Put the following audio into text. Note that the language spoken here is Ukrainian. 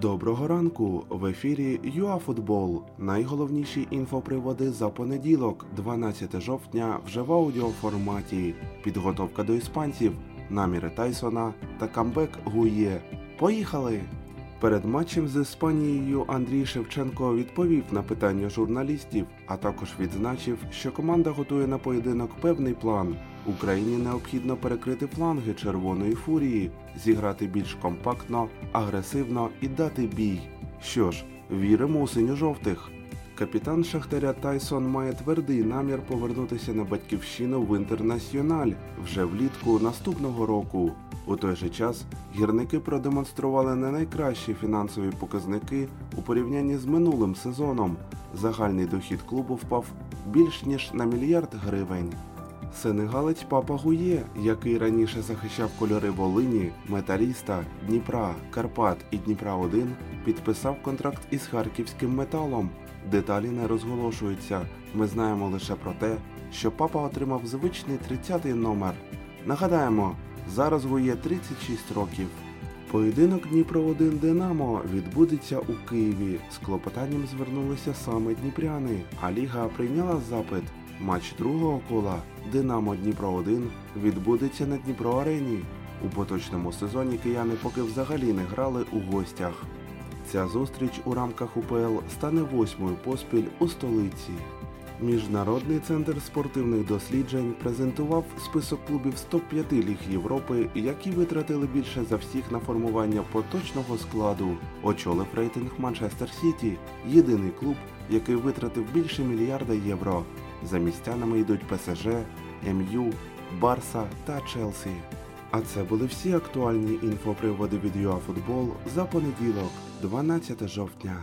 Доброго ранку! В ефірі ЮАФутбол. Найголовніші інфоприводи за понеділок, 12 жовтня, вже в аудіоформаті. Підготовка до іспанців, наміри Тайсона та камбек Гує. Поїхали! Перед матчем з Іспанією Андрій Шевченко відповів на питання журналістів, а також відзначив, що команда готує на поєдинок певний план. Україні необхідно перекрити фланги червоної фурії, зіграти більш компактно, агресивно і дати бій. Що ж, віримо у синьо-жовтих. Капітан Шахтаря Тайсон має твердий намір повернутися на батьківщину в інтернаціональ вже влітку наступного року. У той же час гірники продемонстрували не найкращі фінансові показники у порівнянні з минулим сезоном. Загальний дохід клубу впав більш ніж на мільярд гривень. Сенегалець Папа Гує, який раніше захищав кольори Волині, Металіста, Дніпра, Карпат і Дніпра 1 підписав контракт із харківським металом. Деталі не розголошуються. Ми знаємо лише про те, що папа отримав звичний 30-й номер. Нагадаємо, зараз Гує 36 років. Поєдинок Дніпро 1 Динамо відбудеться у Києві. З клопотанням звернулися саме дніпряни, а Ліга прийняла запит. Матч другого кола Динамо Дніпро 1 відбудеться на Дніпро Арені. У поточному сезоні кияни поки взагалі не грали у гостях. Ця зустріч у рамках УПЛ стане восьмою поспіль у столиці. Міжнародний центр спортивних досліджень презентував список клубів з топ-5 ліг Європи, які витратили більше за всіх на формування поточного складу. Очолив рейтинг Манчестер Сіті, єдиний клуб, який витратив більше мільярда євро. За містянами йдуть ПСЖ, МЮ, Барса та Челсі. А це були всі актуальні інфоприводи від ЮАФутбол за понеділок, 12 жовтня.